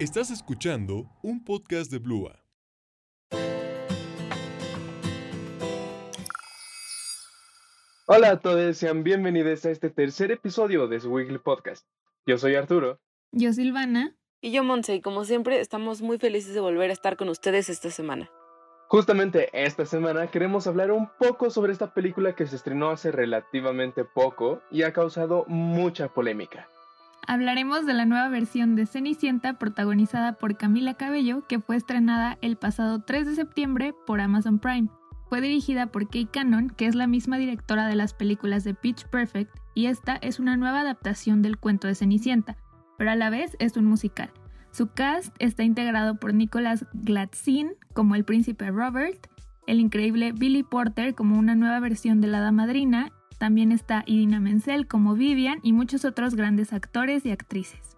Estás escuchando un podcast de Blua. Hola a todos, sean bienvenidos a este tercer episodio de su Weekly Podcast. Yo soy Arturo. Yo Silvana. Y yo Monse, y como siempre estamos muy felices de volver a estar con ustedes esta semana. Justamente esta semana queremos hablar un poco sobre esta película que se estrenó hace relativamente poco y ha causado mucha polémica. Hablaremos de la nueva versión de Cenicienta protagonizada por Camila Cabello que fue estrenada el pasado 3 de septiembre por Amazon Prime. Fue dirigida por Kay Cannon, que es la misma directora de las películas de Pitch Perfect, y esta es una nueva adaptación del cuento de Cenicienta, pero a la vez es un musical. Su cast está integrado por Nicholas Gladstein como el príncipe Robert, el increíble Billy Porter como una nueva versión de la Hada Madrina también está Idina Menzel como Vivian y muchos otros grandes actores y actrices.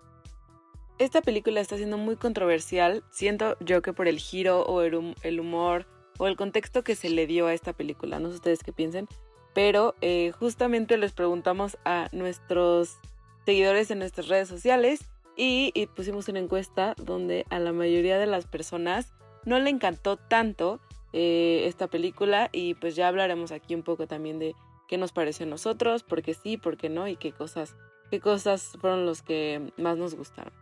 Esta película está siendo muy controversial, siento yo que por el giro o el humor o el contexto que se le dio a esta película, no sé ustedes qué piensen, pero eh, justamente les preguntamos a nuestros seguidores en nuestras redes sociales y, pusimos una encuesta donde a la mayoría de las personas no le encantó tanto eh, esta película y pues ya hablaremos aquí un poco también de qué nos parece a nosotros, por qué sí, por qué no y qué cosas, qué cosas fueron los que más nos gustaron.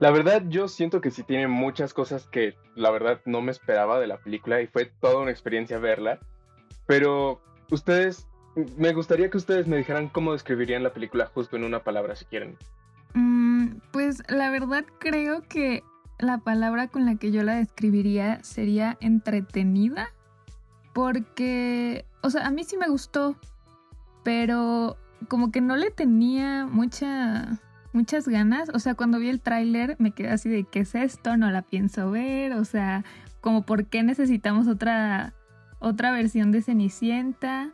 La verdad, yo siento que sí tiene muchas cosas que la verdad no me esperaba de la película y fue toda una experiencia verla. Pero ustedes, me gustaría que ustedes me dijeran cómo describirían la película justo en una palabra, si quieren. Mm, pues la verdad creo que la palabra con la que yo la describiría sería entretenida. Porque o sea, a mí sí me gustó, pero como que no le tenía mucha, muchas ganas. O sea, cuando vi el tráiler me quedé así de, ¿qué es esto? No la pienso ver. O sea, como por qué necesitamos otra, otra versión de Cenicienta.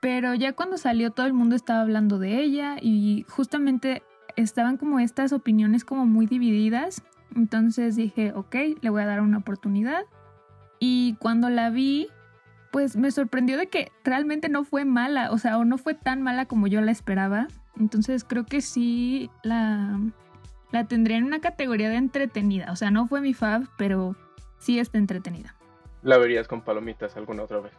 Pero ya cuando salió todo el mundo estaba hablando de ella y justamente estaban como estas opiniones como muy divididas. Entonces dije, ok, le voy a dar una oportunidad. Y cuando la vi, pues me sorprendió de que realmente no fue mala, o sea, o no fue tan mala como yo la esperaba. Entonces creo que sí la, la tendría en una categoría de entretenida. O sea, no fue mi fab, pero sí está entretenida. ¿La verías con palomitas alguna otra vez?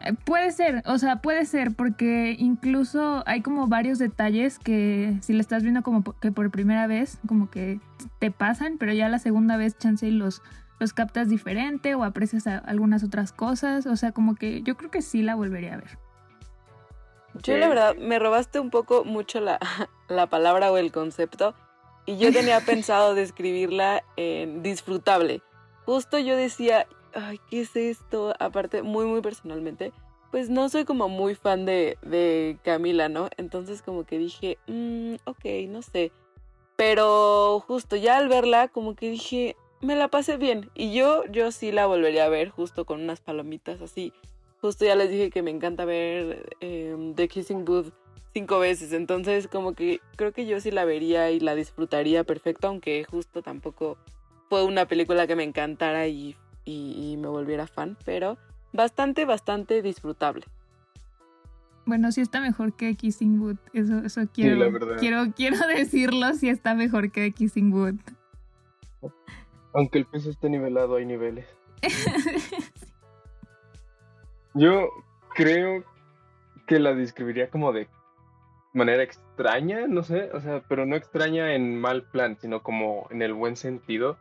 Eh, puede ser, o sea, puede ser, porque incluso hay como varios detalles que si la estás viendo como que por primera vez, como que te pasan, pero ya la segunda vez chance y los los captas diferente o aprecias algunas otras cosas. O sea, como que yo creo que sí la volvería a ver. Yo la verdad me robaste un poco mucho la, la palabra o el concepto y yo tenía pensado describirla en disfrutable. Justo yo decía, ay, ¿qué es esto? Aparte, muy, muy personalmente, pues no soy como muy fan de, de Camila, ¿no? Entonces como que dije, mmm, ok, no sé. Pero justo ya al verla, como que dije, me la pasé bien. Y yo, yo sí la volvería a ver justo con unas palomitas así. Justo ya les dije que me encanta ver em, The Kissing Booth cinco veces. Entonces como que creo que yo sí la vería y la disfrutaría perfecto. Aunque justo tampoco fue una película que me encantara y, y, me volviera fan. Pero bastante, bastante disfrutable. Bueno, sí está mejor que Kissing Booth. Eso, eso quiero, quiero, quiero decirlo, sí está mejor que Kissing Booth. Aunque el piso esté nivelado, hay niveles. Yo creo que la describiría como de manera extraña, no sé, o sea, pero no extraña en mal plan, sino como en el buen sentido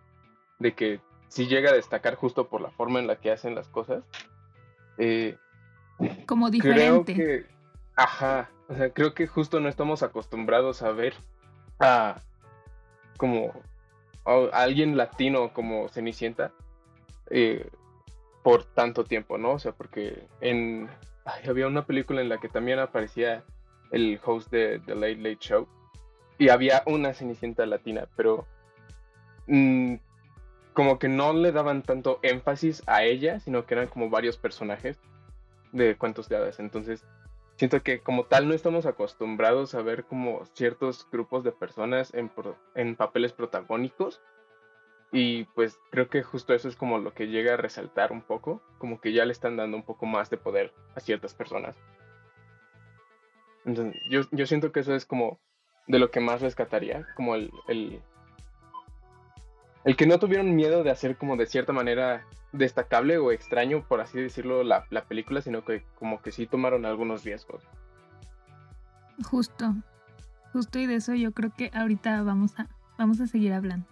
de que sí llega a destacar justo por la forma en la que hacen las cosas. Eh, como diferente. Creo que, ajá, o sea, creo que justo no estamos acostumbrados a ver a como alguien latino como Cenicienta eh, por tanto tiempo, ¿no? O sea, porque en había una película en la que también aparecía el host de The Late Late Show y había una Cenicienta latina, pero mm, como que no le daban tanto énfasis a ella, sino que eran como varios personajes de cuentos de hadas. Entonces, siento que como tal no estamos acostumbrados a ver como ciertos grupos de personas en, en papeles protagónicos. Y pues creo que justo eso es como lo que llega a resaltar un poco, como que ya le están dando un poco más de poder a ciertas personas. Entonces, yo, yo siento que eso es como de lo que más rescataría, como el, el, el que no tuvieron miedo de hacer como de cierta manera destacable o extraño, por así decirlo, la, la película, sino que como que sí tomaron algunos riesgos. Justo, justo y de eso yo creo que ahorita vamos a, vamos a seguir hablando.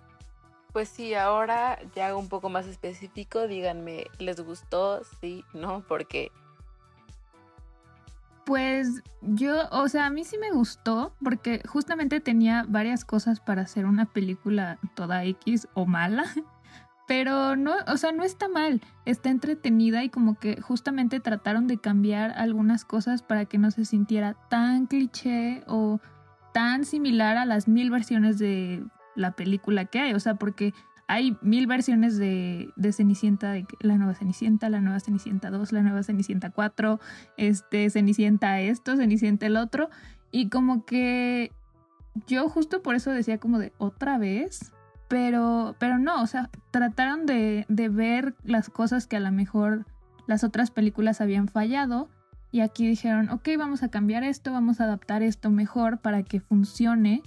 Pues sí, ahora ya un poco más específico, díganme, ¿les gustó? Sí, no, porque pues yo, o sea, a mí sí me gustó porque justamente tenía varias cosas para hacer una película toda X o mala. Pero no, o sea, no está mal, está entretenida y como que justamente trataron de cambiar algunas cosas para que no se sintiera tan cliché o tan similar a las mil versiones de la película que hay. O sea, porque hay mil versiones de, Cenicienta, de la nueva Cenicienta, la nueva Cenicienta 2, la nueva Cenicienta 4, este, Cenicienta esto, Cenicienta el otro. Y como que yo justo por eso decía como de otra vez, pero, pero no, o sea, trataron de, de ver las cosas que a lo mejor las otras películas habían fallado. Y aquí dijeron, ok, vamos a cambiar esto, vamos a adaptar esto mejor para que funcione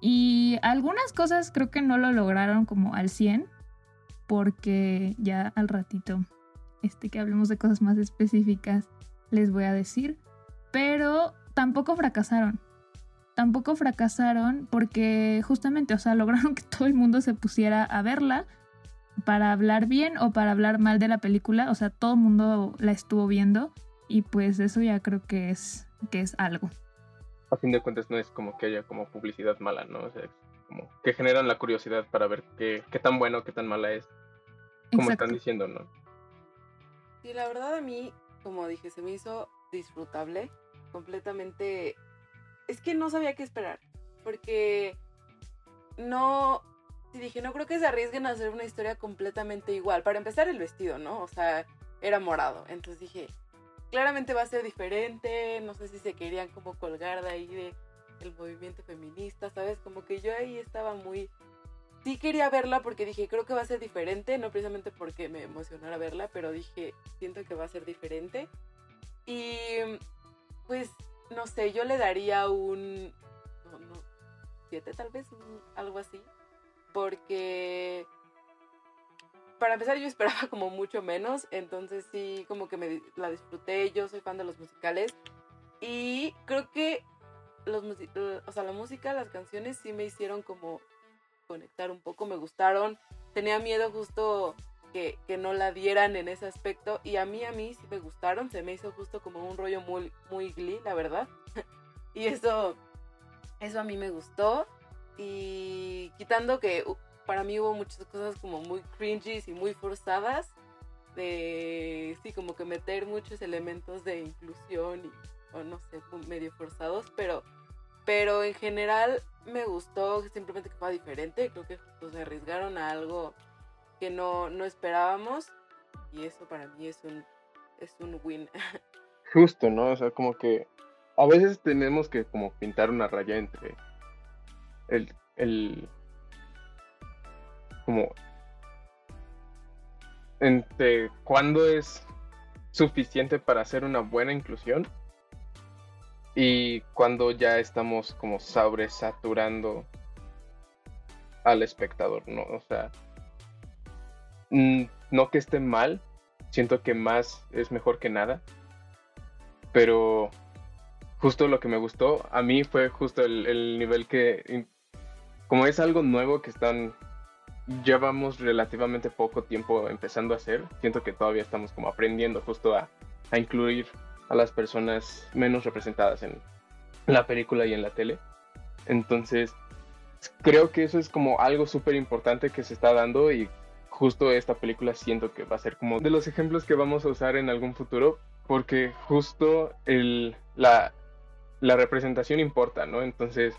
y algunas cosas creo que no lo lograron como al 100, porque ya al ratito, este, que hablemos de cosas más específicas, les voy a decir. Pero tampoco fracasaron. Tampoco fracasaron porque justamente, o sea, lograron que todo el mundo se pusiera a verla para hablar bien o para hablar mal de la película. O sea, todo el mundo la estuvo viendo y pues eso ya creo que es, que es algo a fin de cuentas no es como que haya como publicidad mala, ¿no? O sea, como que generan la curiosidad para ver qué, qué tan bueno, qué tan mala es, como están diciendo, ¿no? Sí, la verdad a mí, como dije, se me hizo disfrutable, completamente... Es que no sabía qué esperar, porque no... Sí, dije, no creo que se arriesguen a hacer una historia completamente igual. Para empezar, el vestido, ¿no? O sea, era morado. Entonces dije, claramente va a ser diferente, no sé si se querían como colgar de ahí de el movimiento feminista, ¿sabes? Como que yo ahí estaba muy... Sí quería verla porque dije, creo que va a ser diferente, no precisamente porque me emocionara verla, pero dije, siento que va a ser diferente. Y pues, no sé, yo le daría un... No, siete tal vez, algo así. Porque para empezar yo esperaba como mucho menos, entonces sí, como que me la disfruté, yo soy fan de los musicales y creo que los o sea, la música, las canciones sí me hicieron como conectar un poco, me gustaron, tenía miedo justo que, que, no la dieran en ese aspecto y a mí, a mí sí me gustaron, se me hizo justo como un rollo muy, muy glee, la verdad, y eso, eso a mí me gustó y quitando que para mí hubo muchas cosas como muy cringy y muy forzadas. De, sí, como que meter muchos elementos de inclusión y, o no sé, medio forzados, pero, pero en general me gustó simplemente que fue diferente. Creo que se arriesgaron a algo que no, no esperábamos y eso para mí es un, es un win. Justo, ¿no? O sea, como que a veces tenemos que como pintar una raya entre el, el como entre cuándo es suficiente para hacer una buena inclusión y cuando ya estamos como sobresaturando al espectador, ¿no? O sea, no que esté mal, siento que más es mejor que nada, pero justo lo que me gustó a mí fue justo el nivel que, como es algo nuevo que están llevamos relativamente poco tiempo empezando a hacer. Siento que todavía estamos como aprendiendo justo a, incluir a las personas menos representadas en la película y en la tele. Entonces, creo que eso es como algo súper importante que se está dando y justo esta película siento que va a ser como de los ejemplos que vamos a usar en algún futuro porque justo el, la, la representación importa, ¿no? Entonces,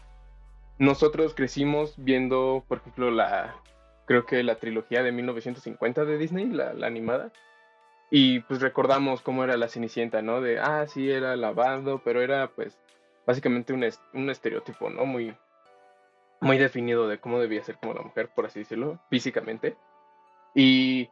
nosotros crecimos viendo, por ejemplo, la, creo que la trilogía de 1950 de Disney, la, animada. Y pues recordamos cómo era la Cenicienta, ¿no? De, ah, sí, era lavado, pero era pues básicamente un, un estereotipo, ¿no? Muy, muy definido de cómo debía ser como la mujer, por así decirlo, físicamente. Y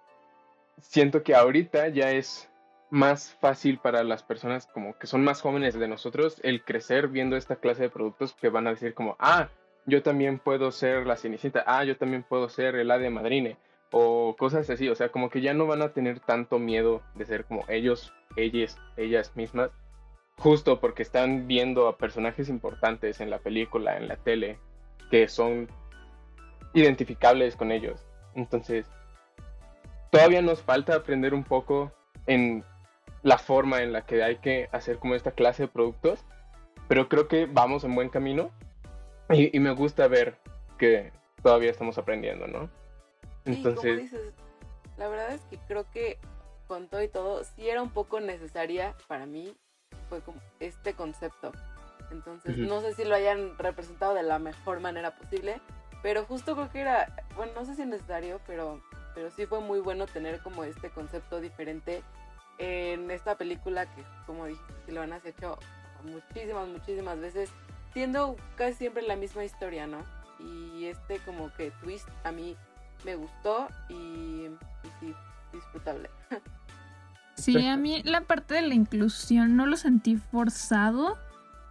siento que ahorita ya es más fácil para las personas como que son más jóvenes de nosotros el crecer viendo esta clase de productos que van a decir como, ah, yo también puedo ser la Cenicienta, ah, yo también puedo ser el de Madrine, o cosas así, o sea, como que ya no van a tener tanto miedo de ser como ellos, ellas, ellas mismas, justo porque están viendo a personajes importantes en la película, en la tele, que son identificables con ellos. Entonces, todavía nos falta aprender un poco en la forma en la que hay que hacer como esta clase de productos, pero creo que vamos en buen camino y, me gusta ver que todavía estamos aprendiendo, ¿no? Entonces... la verdad es que creo que con todo y todo, sí era un poco necesaria para mí, fue como este concepto. Entonces, no sé si lo hayan representado de la mejor manera posible, pero justo creo que era, bueno, no sé si es necesario, pero, pero sí fue muy bueno tener como este concepto diferente en esta película que, como si lo han hecho muchísimas, muchísimas veces, siendo casi siempre la misma historia, ¿no? Y este como que twist a mí me gustó y, sí, disfrutable. Sí, a mí la parte de la inclusión no lo sentí forzado,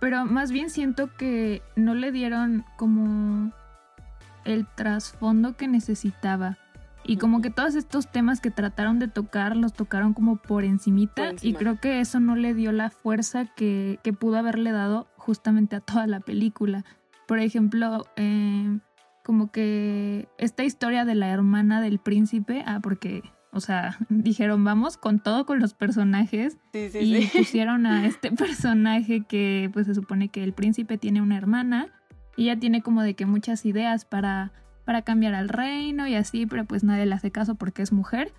pero más bien siento que no le dieron como el trasfondo que necesitaba. Y como que todos estos temas que trataron de tocar los tocaron como por encimita y creo que eso no le dio la fuerza que, que, pudo haberle dado justamente a toda la película. Por ejemplo, eh, como que esta historia de la hermana del príncipe, ah, porque, o sea, dijeron vamos con todo con los personajes y pusieron a este personaje que pues se supone que el príncipe tiene una hermana y ella tiene como de que muchas ideas para para cambiar al reino y así, pero pues nadie le hace caso porque es mujer.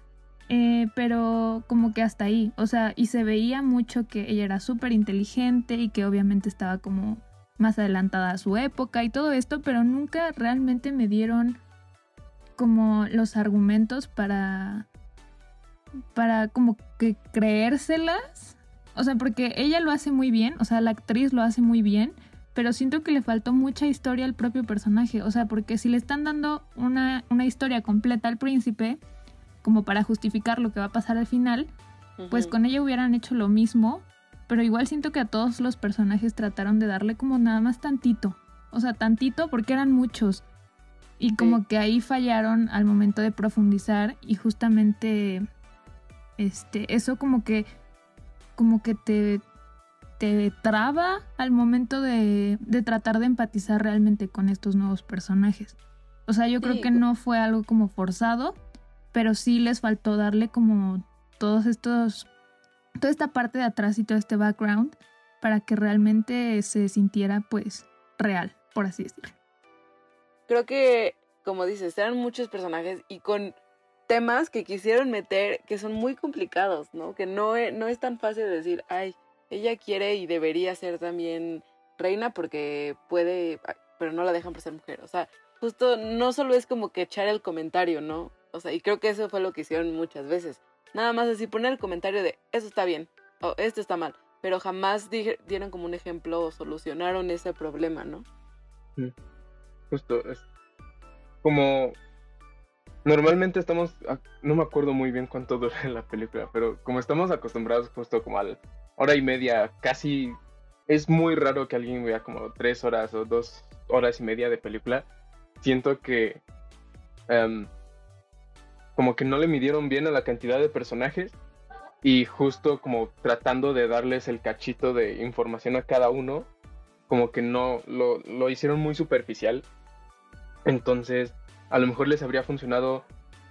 Eh, pero como que hasta ahí, o sea, y se veía mucho que ella era súper inteligente y que obviamente estaba como más adelantada a su época y todo esto, pero nunca realmente me dieron como los argumentos para para como que creérselas, o sea, porque ella lo hace muy bien, o sea, la actriz lo hace muy bien, pero siento que le faltó mucha historia al propio personaje. O sea, porque si le están dando una, historia completa al príncipe, como para justificar lo que va a pasar al final, pues con ella hubieran hecho lo mismo. Pero igual siento que a todos los personajes trataron de darle como nada más tantito. O sea, tantito porque eran muchos. Y como que ahí fallaron al momento de profundizar y justamente este eso como que como que te te traba al momento de, tratar de empatizar realmente con estos nuevos personajes. O sea, yo creo que no fue algo como forzado, pero sí les faltó darle como todos estos, toda esta parte de atrás y todo este background para que realmente se sintiera pues real, por así decirlo. Creo que, como dices, eran muchos personajes y con temas que quisieron meter que son muy complicados, ¿no? Que no es, no es tan fácil decir, ay, ella quiere y debería ser también reina porque puede, pero no la dejan por ser mujer. O sea, justo no solo es como que echar el comentario, ¿no? O sea, y creo que eso fue lo que hicieron muchas veces. Nada más así poner el comentario de eso está bien o esto está mal, pero jamás dieron como un ejemplo o solucionaron ese problema, ¿no? Justo, es como normalmente estamos, no me acuerdo muy bien cuánto dura la película, pero como estamos acostumbrados justo como al hora y media, casi es muy raro que alguien vea como tres horas o dos horas y media de película. Siento que em, como que no le midieron bien a la cantidad de personajes y justo como tratando de darles el cachito de información a cada uno, como que no lo, lo hicieron muy superficial. Entonces, a lo mejor les habría funcionado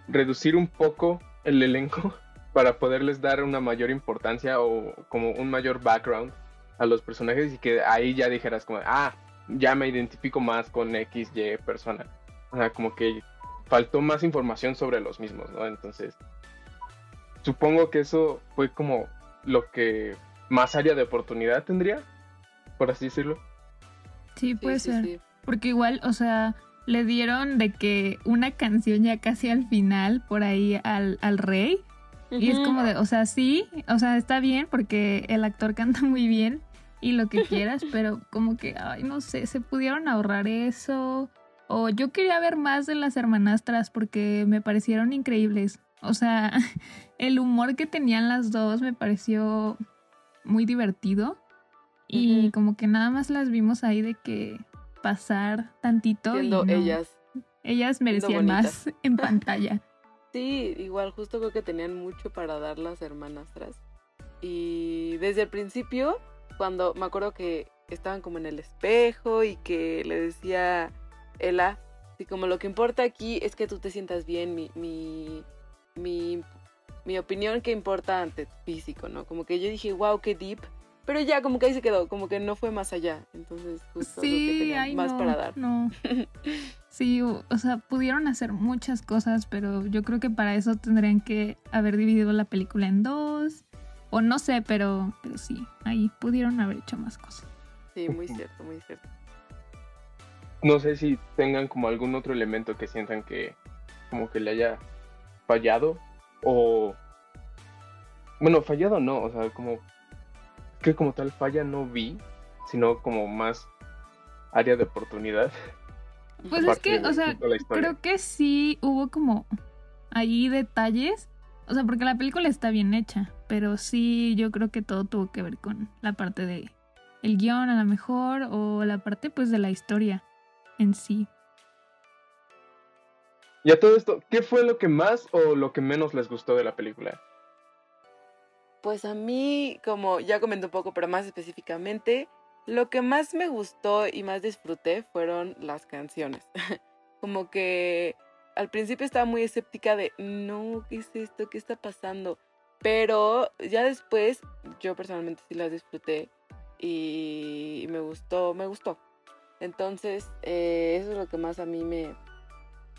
reducir un poco el elenco para poderles dar una mayor importancia o como un mayor background a los personajes y que ahí ya dijeras como, ah, ya me identifico más con X, Y persona. O sea, como que faltó más información sobre los mismos, ¿no? Entonces, supongo que eso fue como lo que más área de oportunidad tendría, por así decirlo. Sí, puede ser. Porque igual, o sea, le dieron de que una canción ya casi al final por ahí al, al rey y es como de, o sea, sí, o sea, está bien porque el actor canta muy bien y lo que quieras, pero como que, ay, no sé, se pudieron ahorrar eso. O yo quería ver más de las hermanastras porque me parecieron increíbles. O sea, el humor que tenían las dos me pareció muy divertido. Y como que nada más las vimos ahí de que, pasar tantito Siendo y no. ellas. Ellas merecían más en pantalla. Sí, igual justo creo que tenían mucho para dar las hermanastras. Y desde el principio, cuando me acuerdo que estaban como en el espejo y que le decía Ella, así como lo que importa aquí es que tú te sientas bien, mi, mi, mi, mi opinión que importa ante físico, ¿no? Como que yo dije, wow, qué deep. Pero ya, como que ahí se quedó, como que no fue más allá. Entonces, justo que Sí, tenían ay, más no, para dar. no. Sí, o, o sea, pudieron hacer muchas cosas, pero yo creo que para eso tendrían que haber dividido la película en dos. O no sé, pero, pero sí, ahí pudieron haber hecho más cosas. Sí, muy cierto, muy cierto. No sé si tengan como algún otro elemento que sientan que como que le haya fallado o bueno, fallado no, o sea, como que como tal falla no vi, sino como más área de oportunidad. Pues es que, de o sea, creo que sí hubo como ahí detalles. O sea, porque la película está bien hecha, pero sí yo creo que todo tuvo que ver con la parte de el guion a lo mejor o la parte pues de la historia en sí. Y a todo esto, ¿qué fue lo que más o lo que menos les gustó de la película? Pues a mí, como ya comenté un poco, pero más específicamente, lo que más me gustó y más disfruté fueron las canciones. como que al principio estaba muy escéptica de, no, ¿qué es esto? ¿Qué está pasando? Pero ya después, yo personalmente sí las disfruté y me gustó, me gustó. Entonces, eh, eso es lo que más a mí me,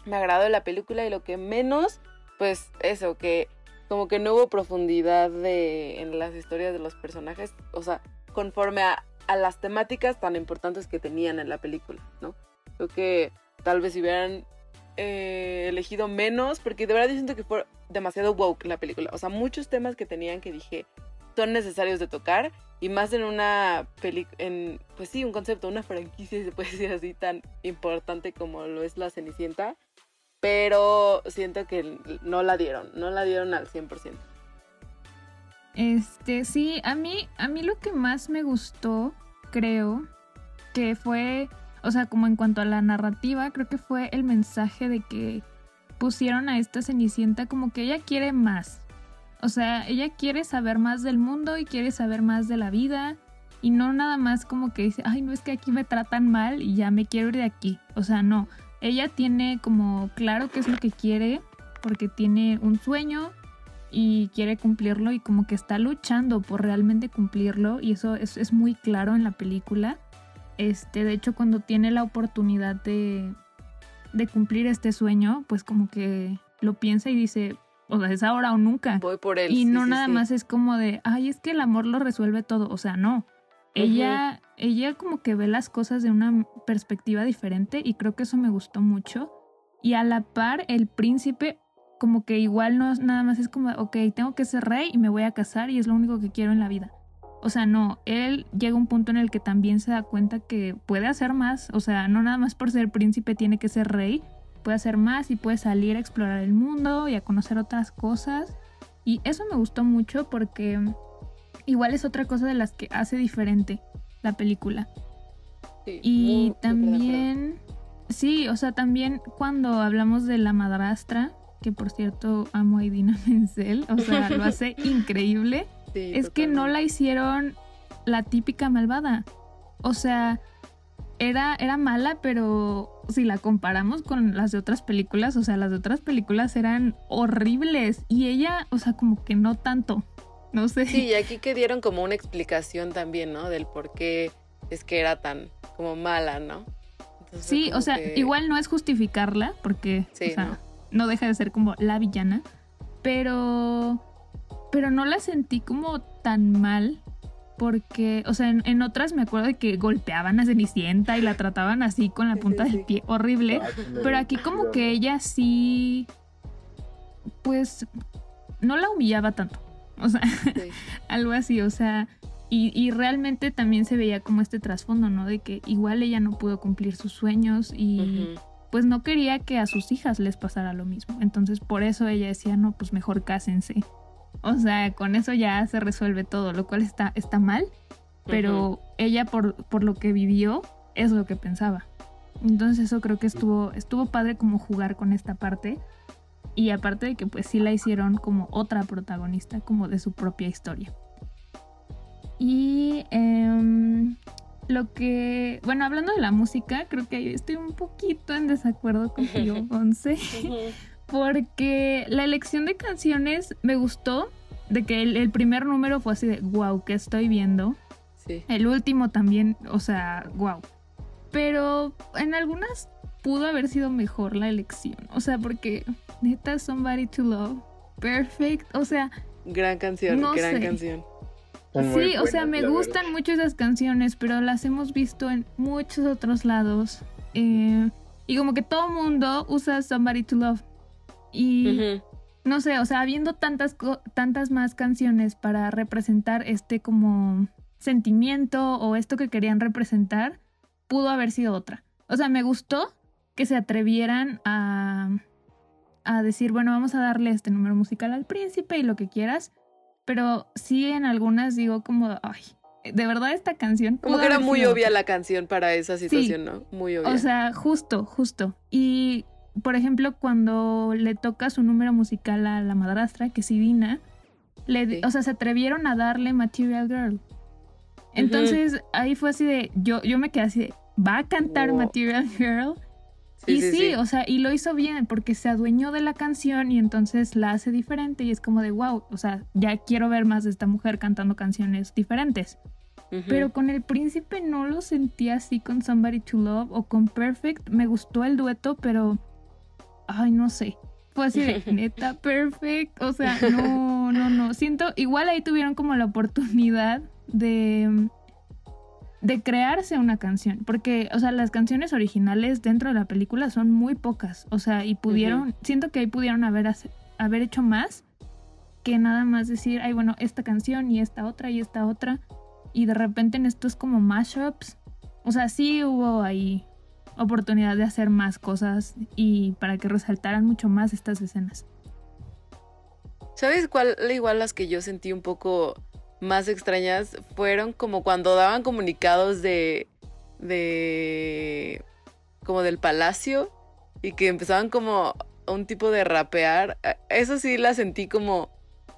me agradó de la película y lo que menos, pues eso, que como que no hubo profundidad de, en las historias de los personajes, o sea, conforme a, a las temáticas tan importantes que tenían en la película, ¿no? Creo que tal vez si hubieran eh, elegido menos, porque de verdad yo siento que fue demasiado woke la película, o sea, muchos temas que tenían que dije son necesarios de tocar y más en una película, pues sí, un concepto, una franquicia, se puede decir así, tan importante como lo es la Cenicienta, pero siento que no la dieron, no la dieron al 100%. Este, sí, a mí, a mí lo que más me gustó, creo, que fue, o sea, como en cuanto a la narrativa, creo que fue el mensaje de que pusieron a esta Cenicienta como que ella quiere más. O sea, ella quiere saber más del mundo y quiere saber más de la vida. Y no nada más como que dice, ay, no es que aquí me tratan mal y ya me quiero ir de aquí. O sea, no. Ella tiene como claro qué es lo que quiere porque tiene un sueño y quiere cumplirlo y como que está luchando por realmente cumplirlo y eso es, muy claro en la película. Este, de hecho, cuando tiene la oportunidad de, de cumplir este sueño, pues como que lo piensa y dice, o sea, es ahora o nunca. Voy por él. Y sí, no sí, nada sí. más es como de, ay, es que el amor lo resuelve todo. O sea, no. Ella, ella como que ve las cosas de una perspectiva diferente y creo que eso me gustó mucho. Y a la par, el príncipe como que igual no es nada más es como, ok, tengo que ser rey y me voy a casar y es lo único que quiero en la vida. O sea, no, él llega a un punto en el que también se da cuenta que puede hacer más. O sea, no nada más por ser príncipe tiene que ser rey, puede hacer más y puede salir a explorar el mundo y a conocer otras cosas. Y eso me gustó mucho porque igual es otra cosa de las que hace diferente la película. Sí, Y también, sí, o sea, también cuando hablamos de la madrastra, que por cierto amo a Idina Menzel, o sea, lo hace increíble, Sí, es que no la hicieron la típica malvada. O sea, era, era mala, pero si la comparamos con las de otras películas, o sea, las de otras películas eran horribles y ella, o sea, como que no tanto. No sé. Sí, y aquí que dieron como una explicación también, ¿no? Del por qué es que era tan como mala, ¿no? Entonces Sí, o sea, que- igual no es justificarla, porque Sí, o sea, no. no. deja de ser como la villana, pero, pero no la sentí como tan mal, porque, o sea, en, en otras me acuerdo de que golpeaban a Cenicienta y la trataban así con la Sí, punta sí, del pie, horrible, pero aquí como que ella sí, pues, no la humillaba tanto, o sea, algo así, o sea, y, y realmente también se veía como este trasfondo, ¿no? De que igual ella no pudo cumplir sus sueños y pues no quería que a sus hijas les pasara lo mismo. Entonces por eso ella decía, no, pues mejor cásense. O sea, con eso ya se resuelve todo, lo cual está, está mal, pero ella por, por lo que vivió, es lo que pensaba. Entonces eso creo que estuvo, estuvo padre como jugar con esta parte. Y aparte de que pues sí la hicieron como otra protagonista, como de su propia historia. Y em, lo que, bueno, hablando de la música, creo que estoy un poquito en desacuerdo con Pío 11. Porque la elección de canciones me gustó, de que el, primer número fue así de, wow, ¿qué estoy viendo? Sí. El último también, o sea, wow. Pero en algunas pudo haber sido mejor la elección. O sea, porque neta, Somebody to Love, Perfect, o sea... Gran canción, gran canción. Sí, o sea, me gustan mucho esas canciones, pero las hemos visto en muchos otros lados. Eh, y como que todo mundo usa Somebody to Love. Y no sé, o sea, habiendo tantas, tantas más canciones para representar este como sentimiento o esto que querían representar, pudo haber sido otra. O sea, me gustó que se atrevieran a, a decir, bueno, vamos a darle este número musical al príncipe y lo que quieras. Pero sí en algunas digo como, ay, de verdad esta canción. Como que era muy obvia la canción para esa situación, ¿no? Muy obvia. O sea, justo, justo. Y por ejemplo, cuando le toca su número musical a la madrastra, que es Idina, le, o sea, se atrevieron a darle Material Girl. Entonces ahí fue así de, yo, yo me quedé así de, ¿va a cantar Material Girl? y sí, o sea, y lo hizo bien porque se adueñó de la canción y entonces la hace diferente y es como de, wow, o sea, ya quiero ver más de esta mujer cantando canciones diferentes. Pero con el príncipe no lo sentí así con Somebody to Love o con Perfect. Me gustó el dueto, pero ay, no sé. Fue así de neta, perfect. O sea, no, no, no. Siento, igual ahí tuvieron como la oportunidad de, de crearse una canción. Porque, o sea, las canciones originales dentro de la película son muy pocas. O sea, y pudieron, siento que ahí pudieron haber, haber hecho más que nada más decir, ay, bueno, esta canción y esta otra y esta otra. Y de repente en estos como mashups. O sea, sí hubo ahí oportunidad de hacer más cosas y para que resaltaran mucho más estas escenas. ¿Sabes cuál? Igual las que yo sentí un poco más extrañas fueron como cuando daban comunicados de. de. como del palacio y que empezaban como un tipo de rapear. Eso sí la sentí como.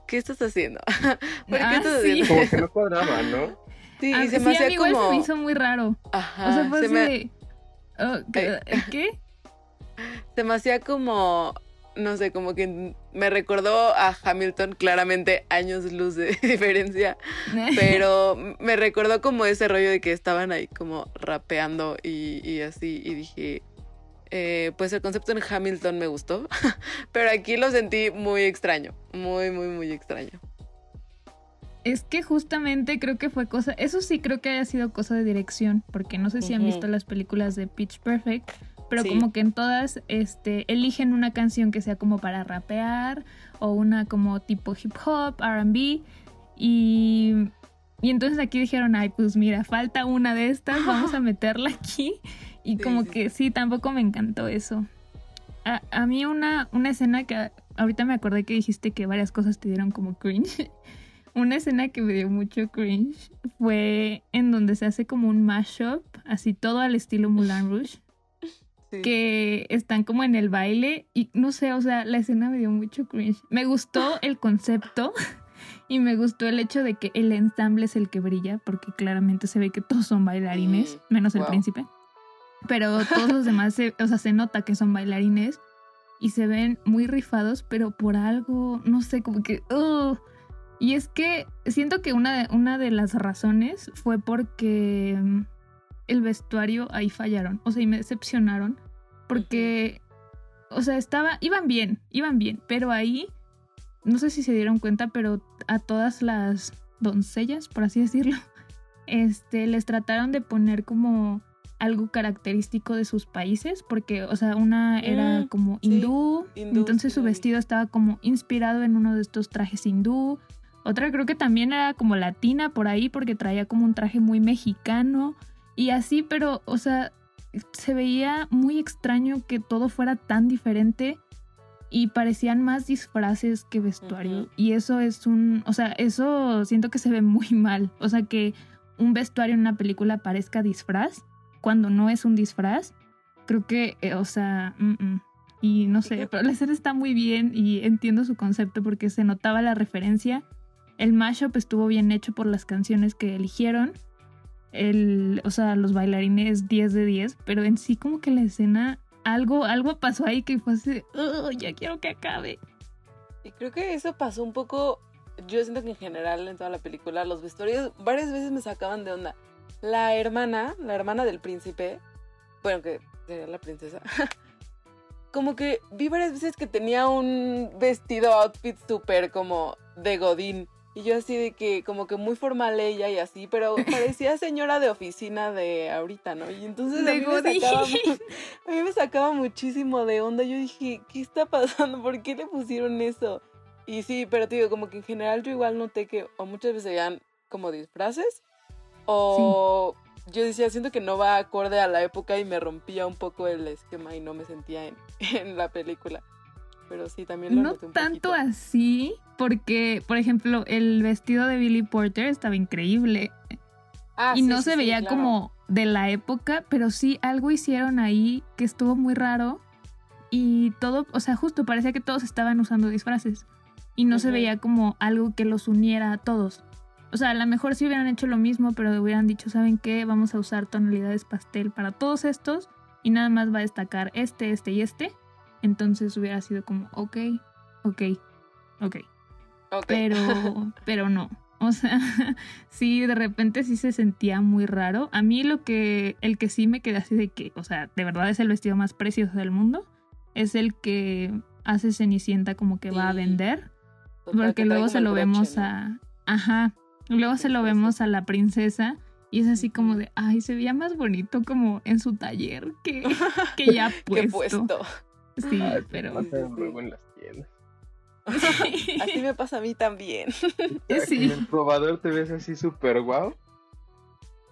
¿Qué estás haciendo? ¿Por qué ah, estás haciendo? Como que no cuadraba, ¿no? Sí, y se me hacía como. se me hizo muy raro. Ajá. O sea, fue así Oh, eh, ¿Qué? Se me hacía como, no sé, como que me recordó a Hamilton, claramente años luz de diferencia, pero me recordó como ese rollo de que estaban ahí como rapeando y, así, y dije, eh, pues el concepto en Hamilton me gustó, pero aquí lo sentí muy extraño, muy, muy, muy extraño. Es que justamente creo que fue cosa, eso sí creo que haya sido cosa de dirección, porque no sé si han visto las películas de Pitch Perfect, pero como que en todas este, eligen una canción que sea como para rapear o una como tipo hip hop, RB y, y entonces aquí dijeron, ay, pues mira, falta una de estas, vamos a meterla aquí y como que sí, tampoco me encantó eso. A, a mí una, una escena que ahorita me acordé que dijiste que varias cosas te dieron como cringe. Una escena que me dio mucho cringe fue en donde se hace como un mashup, así todo al estilo Mulan Rouge. Que están como en el baile y no sé, o sea, la escena me dio mucho cringe. Me gustó el concepto y me gustó el hecho de que el ensamble es el que brilla, porque claramente se ve que todos son bailarines, mm, menos el príncipe. Pero todos los demás, se, o sea, se nota que son bailarines y se ven muy rifados, pero por algo, no sé, como que... Y es que siento que una de, una de las razones fue porque mm, el vestuario ahí fallaron. O sea, y me decepcionaron. Porque, o sea, estaba, iban bien, iban bien. Pero ahí, no sé si se dieron cuenta, pero a todas las doncellas, por así decirlo, este, les trataron de poner como algo característico de sus países, porque, o sea, una era mm, como hindú, entonces su vestido estaba como inspirado en uno de estos trajes hindú, otra creo que también era como latina por ahí porque traía como un traje muy mexicano y así, pero, o sea, se veía muy extraño que todo fuera tan diferente y parecían más disfraces que vestuario. Y eso es un, o sea, eso siento que se ve muy mal. O sea, que un vestuario en una película parezca disfraz, cuando no es un disfraz, creo que, eh, o sea, mm, mm. y no sé, pero la escena está muy bien y entiendo su concepto porque se notaba la referencia. El mashup estuvo bien hecho por las canciones que eligieron. El, o sea, los bailarines 10 de 10, pero en sí como que la escena, algo, algo pasó ahí que fue así, oh, ya quiero que acabe. Y creo que eso pasó un poco, yo siento que en general en toda la película los vestuarios varias veces me sacaban de onda. La hermana, la hermana del príncipe, bueno, que sería la princesa, como que vi varias veces que tenía un vestido outfit súper como de godín. Y yo así de que como que muy formal ella y así, pero parecía señora de oficina de ahorita, ¿no? Y entonces a, mí me sacaba, a mí me sacaba muchísimo de onda. Yo dije, ¿qué está pasando? ¿Por qué le pusieron eso? Y sí, pero te digo, como que en general yo igual noté que o muchas veces eran como disfraces o yo decía, siento que no va acorde a la época y me rompía un poco el esquema y no me sentía en, en la película. Pero sí, también lo No noté un tanto poquito. así, porque, por ejemplo, el vestido de Billy Porter estaba increíble. Ah, y sí, no sí, se sí, veía claro. como de la época, pero sí algo hicieron ahí que estuvo muy raro. Y todo, o sea, justo parecía que todos estaban usando disfraces. Y no se veía como algo que los uniera a todos. O sea, a lo mejor sí hubieran hecho lo mismo, pero hubieran dicho, ¿saben qué? Vamos a usar tonalidades pastel para todos estos. Y nada más va a destacar este, este y este. Entonces hubiera sido como, ok, ok, ok. Ok. Pero, pero no. O sea, sí, de repente sí se sentía muy raro. A mí lo que, el que sí me quedé así de que, o sea, de verdad es el vestido más precioso del mundo, es el que hace Cenicienta como que va a vender. Porque que luego se lo broche, vemos ¿no? a... Ajá. Luego se lo vemos a la princesa y es así como de, ay, se veía más bonito como en su taller que, que ya puesto. puesto. Sí, Ay, pero... pasan sí, luego sí. en las tiendas. Así me pasa a mí también. Sí. En el probador te ves así súper guau.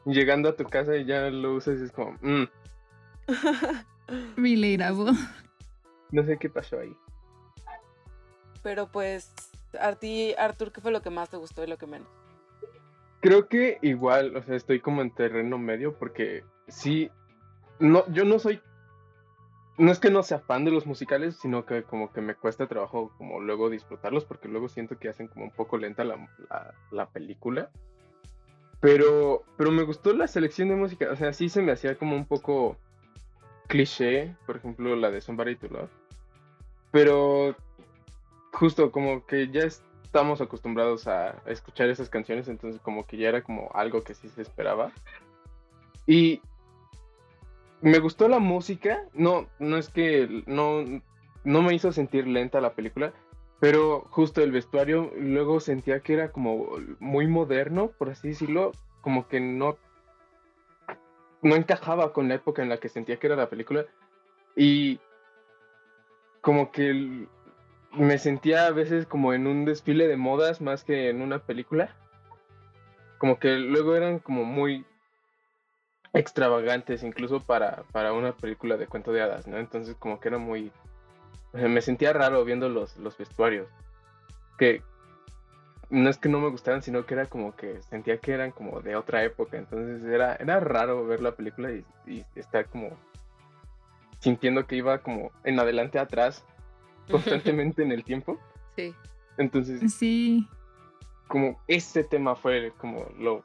Llegando a tu casa y ya lo usas y es como, "Mm, Relatable. no sé qué pasó ahí. Pero pues, a ti, Arthur, ¿qué fue lo que más te gustó y lo que menos? Creo que igual, o sea, estoy como en terreno medio porque sí, no, yo no soy, no es que no sea fan de los musicales, sino que como que me cuesta trabajo como luego disfrutarlos porque luego siento que hacen como un poco lenta la, la, la película. Pero, pero me gustó la selección de música, o sea, sí se me hacía como un poco cliché, por ejemplo, la de Somebody to Love. Pero justo como que ya estamos acostumbrados a escuchar esas canciones, entonces como que ya era como algo que sí se esperaba. Y me gustó la música, no, no es que no, no me hizo sentir lenta la película, pero justo el vestuario luego sentía que era como muy moderno, por así decirlo, como que no, no encajaba con la época en la que sentía que era la película. Y como que me sentía a veces como en un desfile de modas más que en una película. Como que luego eran como muy extravagantes, incluso para, para una película de cuento de hadas, ¿no? Entonces como que era muy... o sea, me sentía raro viendo los, los vestuarios. Que no es que no me gustaran, sino que era como que sentía que eran como de otra época. Entonces era, era raro ver la película y, y estar como sintiendo que iba como en adelante atrás constantemente en el tiempo. Sí. Entonces, Sí, como ese tema fue como lo,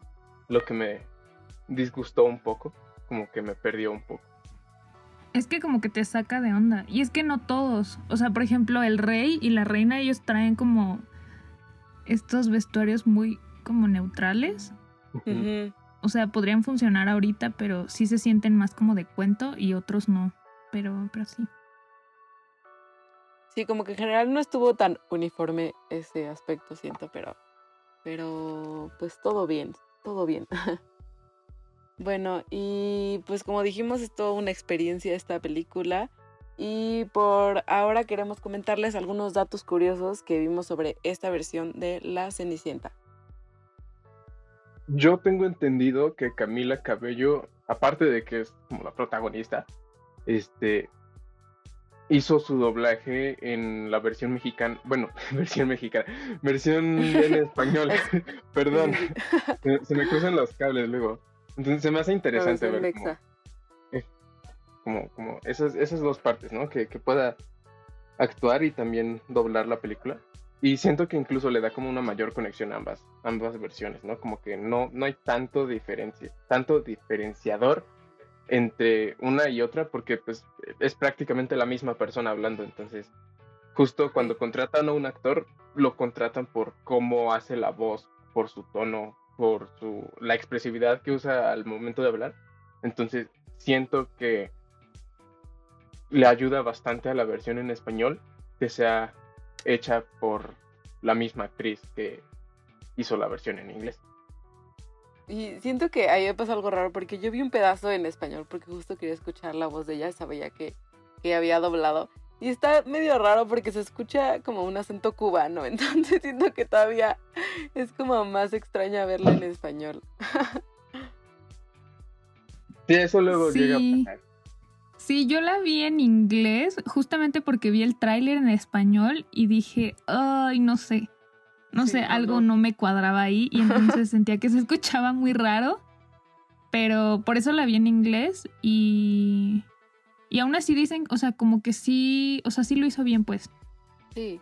lo que me disgustó un poco, como que me perdió un poco. Es que como que te saca de onda. Y es que no todos. O sea, por ejemplo, el rey y la reina, ellos traen como estos vestuarios muy como neutrales. O sea, podrían funcionar ahorita, pero sí se sienten más como de cuento y otros no. Pero, pero sí. Sí, como que en general no estuvo tan uniforme ese aspecto, siento, pero. Pero. Pues todo bien, todo bien. bueno, y pues como dijimos, es toda una experiencia esta película. Y por ahora queremos comentarles algunos datos curiosos que vimos sobre esta versión de La Cenicienta. Yo tengo entendido que Camila Cabello, aparte de que es como la protagonista, este hizo su doblaje en la versión mexicana, bueno, versión mexicana, versión en español, perdón, se, se me cruzan los cables luego. Entonces se me hace interesante ver como, mexa. como, como esas, esas dos partes, ¿no? Que, que pueda actuar y también doblar la película. Y siento que incluso le da como una mayor conexión a ambas, ambas versiones, ¿no? Como que no, no hay tanto diferencia, tanto diferenciador entre una y otra porque pues es prácticamente la misma persona hablando. Entonces, justo cuando contratan a un actor, lo contratan por cómo hace la voz, por su tono, por su la expresividad que usa al momento de hablar. Entonces, siento que le ayuda bastante a la versión en español que sea hecha por la misma actriz que hizo la versión en inglés. Y siento que ahí me pasó algo raro porque yo vi un pedazo en español porque justo quería escuchar la voz de ella, sabía que, que había doblado. Y está medio raro porque se escucha como un acento cubano, entonces siento que todavía es como más extraña verla en español. Sí, eso luego llega a pasar. Sí, yo la vi en inglés justamente porque vi el tráiler en español y dije, ay, no sé, no sé, algo no. me cuadraba ahí y entonces sentía que se escuchaba muy raro, pero por eso la vi en inglés y, y aún así dicen, o sea, como que sí, o sea, sí lo hizo bien pues. Sí.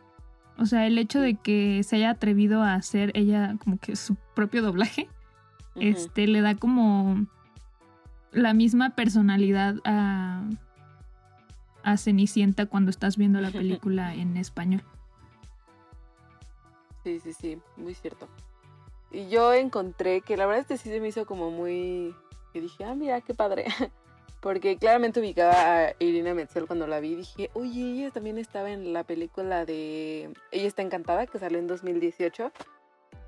O sea, el hecho de que se haya atrevido a hacer ella como que su propio doblaje, este, le da como la misma personalidad a, a Cenicienta cuando estás viendo la película en español. Sí, sí, sí, muy cierto. Y yo encontré que la verdad este sí se me hizo como muy... que dije, ah, mira, qué padre. Porque claramente ubicaba a Irina Metzel cuando la vi. Dije, oye, ella también estaba en la película de Ella está encantada, que salió en 2018.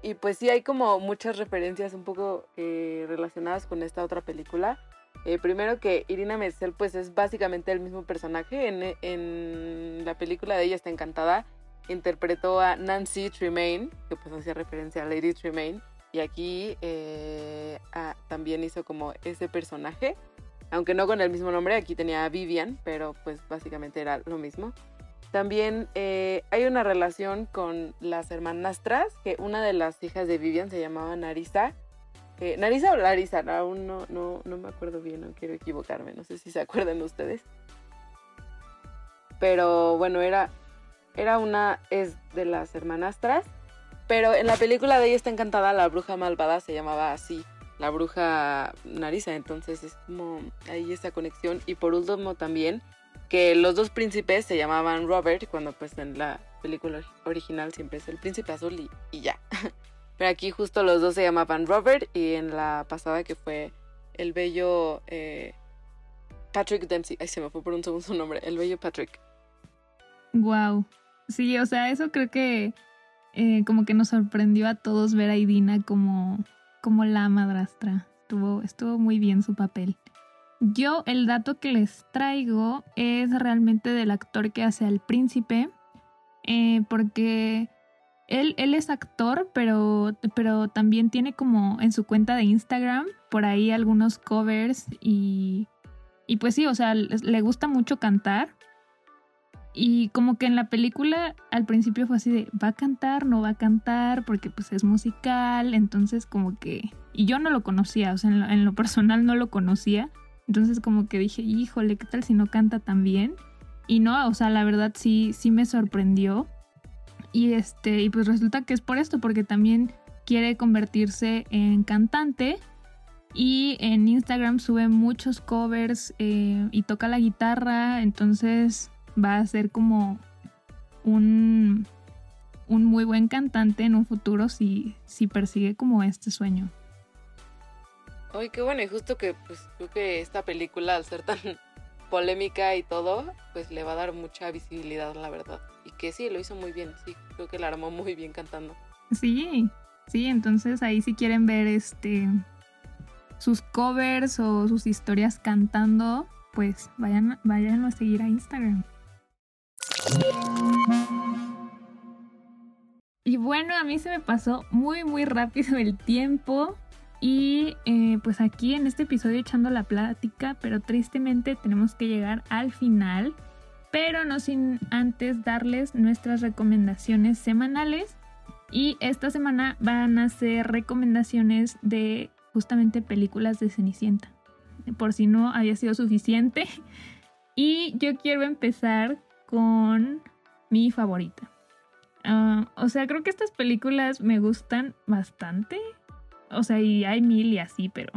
Y pues sí, hay como muchas referencias un poco eh, relacionadas con esta otra película. Eh, primero que Irina Menzel pues es básicamente el mismo personaje. En, en, la película de ella está encantada. Interpretó a Nancy Tremaine, que pues hacía referencia a Lady Tremaine. Y aquí eh, a, también hizo como ese personaje. Aunque no con el mismo nombre, aquí tenía Vivian, pero pues básicamente era lo mismo. También eh, hay una relación con las hermanastras, que una de las hijas de Vivian se llamaba Narisa eh, Narisa o Larisa, aún no, no, no me acuerdo bien, no quiero equivocarme, no sé si se acuerdan ustedes. Pero bueno, era, era una, es de las hermanastras, pero en la película de ella está encantada, la bruja malvada se llamaba así, la bruja Narisa, entonces es como ahí esa conexión. Y por último también, que los dos príncipes se llamaban Robert, cuando pues en la película original siempre es el príncipe azul y, y ya. Pero aquí justo los dos se llamaban Robert y en la pasada que fue el bello eh, Patrick Dempsey. Ay, se me fue por un segundo su nombre. El bello Patrick. Wow. Sí, o sea, eso creo que eh, como que nos sorprendió a todos ver a Idina como, como la madrastra. Estuvo, estuvo muy bien su papel. Yo el dato que les traigo es realmente del actor que hace al príncipe, eh, porque él, él es actor, pero, pero también tiene como en su cuenta de Instagram por ahí algunos covers y, y pues sí, o sea, le gusta mucho cantar. Y como que en la película al principio fue así de, ¿va a cantar? ¿No va a cantar? Porque pues es musical, entonces como que... Y yo no lo conocía, o sea, en lo, personal no lo conocía. Entonces como que dije, híjole, ¿qué tal si no canta tan bien? Y no, o sea, la verdad sí, sí me sorprendió. Y este, y pues resulta que es por esto, porque también quiere convertirse en cantante. Y en Instagram sube muchos covers eh, y toca la guitarra. Entonces va a ser como un, un muy buen cantante en un futuro si, si persigue como este sueño. Ay, qué bueno, y justo que pues creo que esta película, al ser tan polémica y todo, pues le va a dar mucha visibilidad, la verdad. Y que sí, lo hizo muy bien, sí, creo que la armó muy bien cantando. Sí, sí, entonces ahí si quieren ver este sus covers o sus historias cantando, pues vayan, vayan a seguir a Instagram. Y bueno, a mí se me pasó muy muy rápido el tiempo. Y eh, pues aquí en este episodio echando la plática, pero tristemente tenemos que llegar al final pero no sin antes darles nuestras recomendaciones semanales. Y esta semana van a ser recomendaciones de justamente películas de Cenicienta. por si no había sido suficiente. Y yo quiero empezar con mi favorita. Ah, o sea, creo que estas películas me gustan bastante. O sea, y hay mil y así, pero...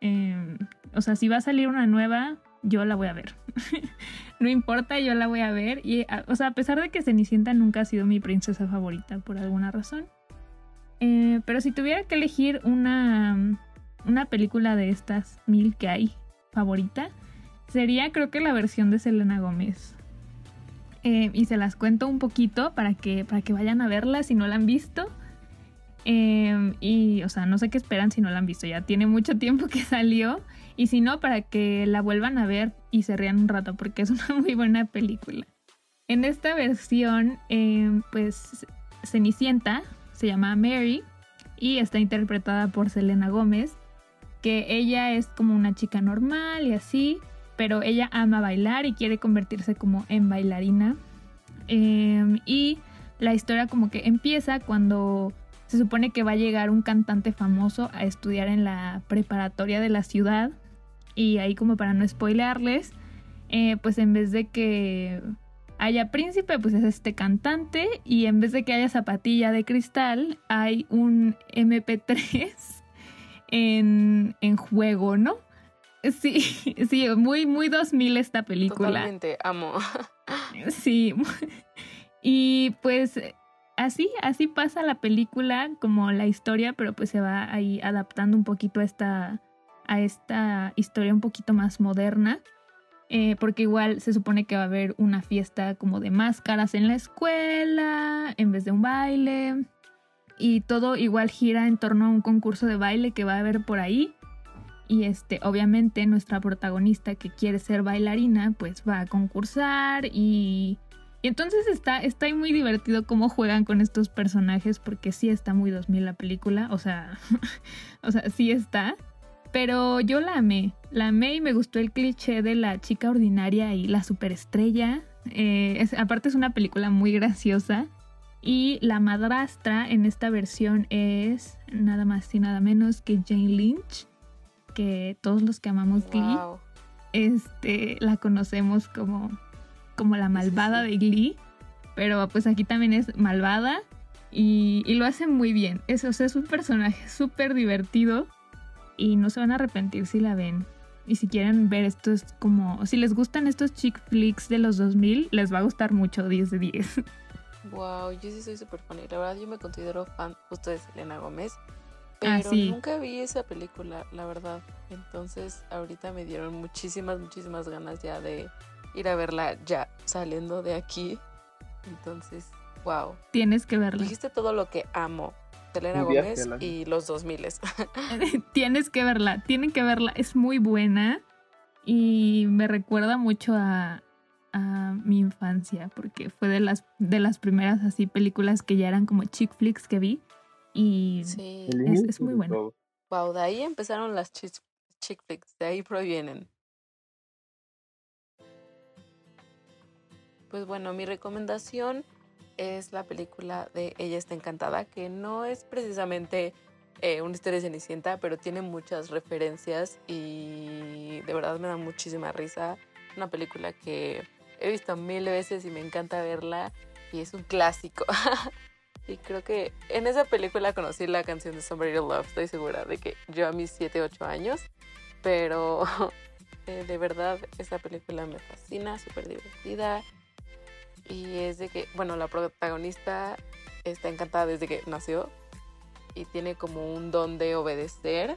Em, o sea, si va a salir una nueva, yo la voy a ver. no importa, yo la voy a ver. Y, o sea, a pesar de que Cenicienta nunca ha sido mi princesa favorita por alguna razón. Eh, pero si tuviera que elegir una, una película de estas mil que hay favorita, sería creo que la versión de Selena Gómez. Eh, y se las cuento un poquito para que, para que vayan a verla si no la han visto. Em, y, o sea, no sé qué esperan si no la han visto. Ya tiene mucho tiempo que salió. Y si no, para que la vuelvan a ver y se rían un rato, porque es una muy buena película. En esta versión, em, pues Cenicienta se llama Mary y está interpretada por Selena Gómez, que ella es como una chica normal y así, pero ella ama bailar y quiere convertirse como en bailarina. Em, y la historia como que empieza cuando se supone que va a llegar un cantante famoso a estudiar en la preparatoria de la ciudad. Y ahí como para no spoilearles, eh, pues en vez de que haya príncipe, pues es este cantante. Y en vez de que haya zapatilla de cristal, hay un MP3 en, en juego, ¿no? Sí, sí, muy, muy 2000 esta película. Totalmente, amo. Sí. Y pues así, así pasa la película, como la historia, pero pues se va ahí adaptando un poquito a esta, a esta historia un poquito más moderna. Eh, porque igual se supone que va a haber una fiesta como de máscaras en la escuela, en vez de un baile. Y todo igual gira en torno a un concurso de baile que va a haber por ahí. Y este, obviamente nuestra protagonista que quiere ser bailarina, pues va a concursar y entonces está, está muy divertido cómo juegan con estos personajes, porque sí está muy 2000 la película, o sea, o sea, sí está. Pero yo la amé, la amé y me gustó el cliché de la chica ordinaria y la superestrella. Eh, aparte es una película muy graciosa. Y la madrastra en esta versión es nada más y nada menos que Jane Lynch, que todos los que amamos Glee, este, la conocemos como como la malvada de Glee, pero pues aquí también es malvada y, lo hace muy bien. Es, es un personaje súper divertido y no se van a arrepentir si la ven. Y si quieren ver esto es como, si les gustan estos chick flicks de los 2000, les va a gustar mucho 10 de 10. Wow, yo sí soy súper fan y la verdad yo me considero fan justo de Selena Gómez. Ah, pero nunca vi esa película, la verdad. Entonces ahorita me dieron muchísimas, muchísimas ganas ya de, ir a verla ya saliendo de aquí. Entonces, wow. Tienes que verla. Dijiste todo lo que amo. Selena Gómez y los 2000. Tienes que verla, tienen que verla. Es muy buena y me recuerda mucho a, a mi infancia porque fue de las, de las primeras así películas que ya eran como chick flicks que vi y es, es, muy bueno. Wow, de ahí empezaron las chick flicks, de ahí provienen. Pues bueno, mi recomendación es la película de Ella está encantada, que no es precisamente eh, una historia de Cenicienta, pero tiene muchas referencias y de verdad me da muchísima risa. Una película que he visto mil veces y me encanta verla y es un clásico. y creo que en esa película conocí la canción de Somebody to Love, estoy segura de que yo a mis 7, 8 años, pero eh, de verdad esa película me fascina, súper divertida y es de que, bueno, la protagonista está encantada desde que nació y tiene como un don de obedecer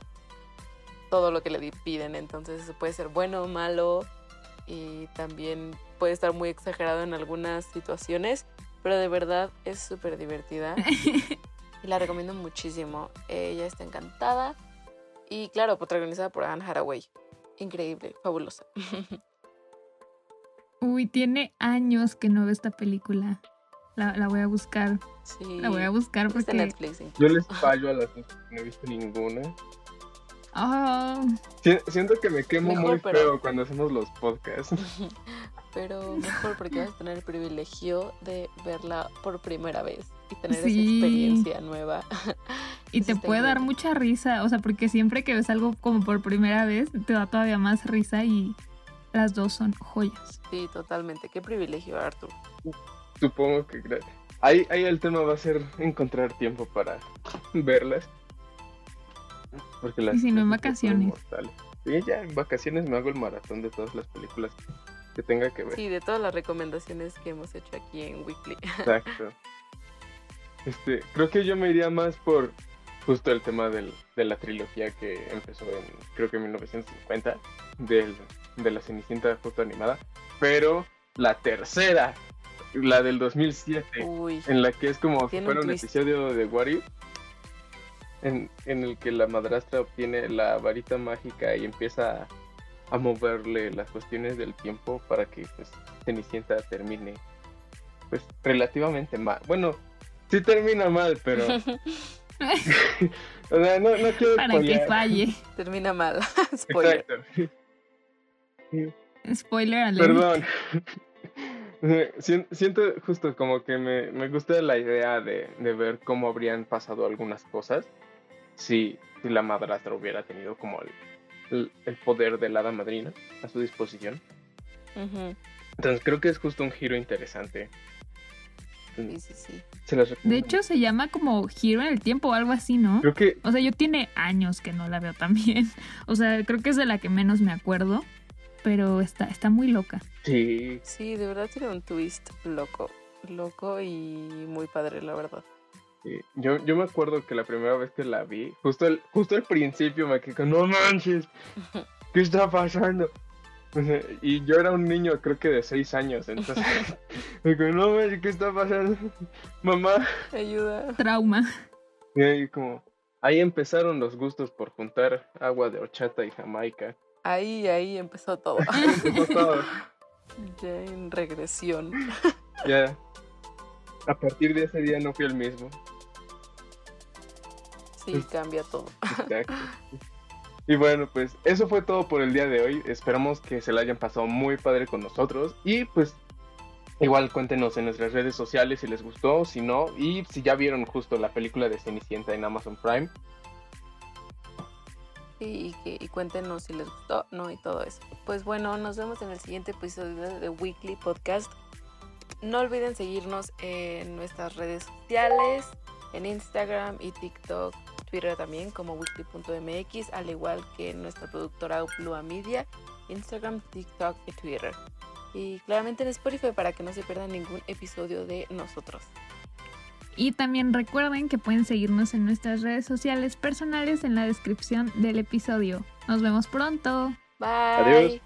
todo lo que le piden. Entonces puede ser bueno o malo y también puede estar muy exagerado en algunas situaciones, pero de verdad es súper divertida y la recomiendo muchísimo. Ella está encantada y claro, protagonizada por Anne Haraway. Increíble, fabulosa. Uy, tiene años que no veo esta película. La, voy a buscar. Sí. La voy a buscar porque. Netflix, Yo les fallo a las que no he visto ninguna. Oh. siento que me quemo muy feo cuando hacemos los podcasts. pero mejor porque vas a tener el privilegio de verla por primera vez y tener esa experiencia nueva. Y te puede dar mucha risa, o sea, porque siempre que ves algo como por primera vez, te da todavía más risa y las dos son joyas. Sí, totalmente. Qué privilegio, Arthur. Supongo que ahí, ahí el tema va a ser encontrar tiempo para verlas. Porque las y si no en vacaciones. Sí, ya en vacaciones me hago el maratón de todas las películas que tenga que ver. Sí, de todas las recomendaciones que hemos hecho aquí en Weekly. Exacto. Este, creo que yo me iría más por justo el tema del, de la trilogía que empezó en, creo que en 1950, del, de la Cenicienta justo animada, pero la tercera, la del 2007, en la que es como si fuera un episodio de What en, en, el que la madrastra obtiene la varita mágica y empieza a, moverle las cuestiones del tiempo para que pues Cenicienta termine pues relativamente mal. Bueno, sí termina mal, pero o sea, no, no quiero Para que falle. Termina mal. Spoiler. Spoiler alert. Perdón. Siento justo como que me, me gusta la idea de, de, ver cómo habrían pasado algunas cosas si, si la madrastra hubiera tenido como el, el, poder de la hada madrina a su disposición. Entonces creo que es justo un giro interesante Sí, sí, sí. de hecho, se llama como Giro en el Tiempo o algo así, ¿no? Creo que. O sea, yo tiene años que no la veo también. O sea, creo que es de la que menos me acuerdo. Pero está, está muy loca. Sí. Sí, de verdad tiene un twist loco. Loco y muy padre, la verdad. Yo, yo me acuerdo que la primera vez que la vi, justo el, justo al principio me quedé, no manches, ¿qué está pasando? Y yo era un niño, creo que de seis años, entonces me digo, no, ¿qué está pasando? Mamá. Ayuda. Trauma. Y ahí como, ahí empezaron los gustos por juntar agua de horchata y jamaica. Ahí, ahí empezó todo. empezó todo. Ya en regresión. Ya. A partir de ese día no fui el mismo. Sí, cambia todo. Exacto. Y bueno, pues eso fue todo por el día de hoy. Esperamos que se la hayan pasado muy padre con nosotros. Y pues igual cuéntenos en nuestras redes sociales si les gustó, si no, y si ya vieron justo la película de Cenicienta en Amazon Prime. y, y cuéntenos si les gustó, no, y todo eso. Pues bueno, nos vemos en el siguiente episodio de Weekly Podcast. No olviden seguirnos en nuestras redes sociales, en Instagram y TikTok Twitter también como weekly.mx, al igual que nuestra productora Uplua Media, Instagram, TikTok y Twitter. Y claramente en Spotify para que no se pierdan ningún episodio de nosotros. Y también recuerden que pueden seguirnos en nuestras redes sociales personales en la descripción del episodio. Nos vemos pronto. Bye. Adiós.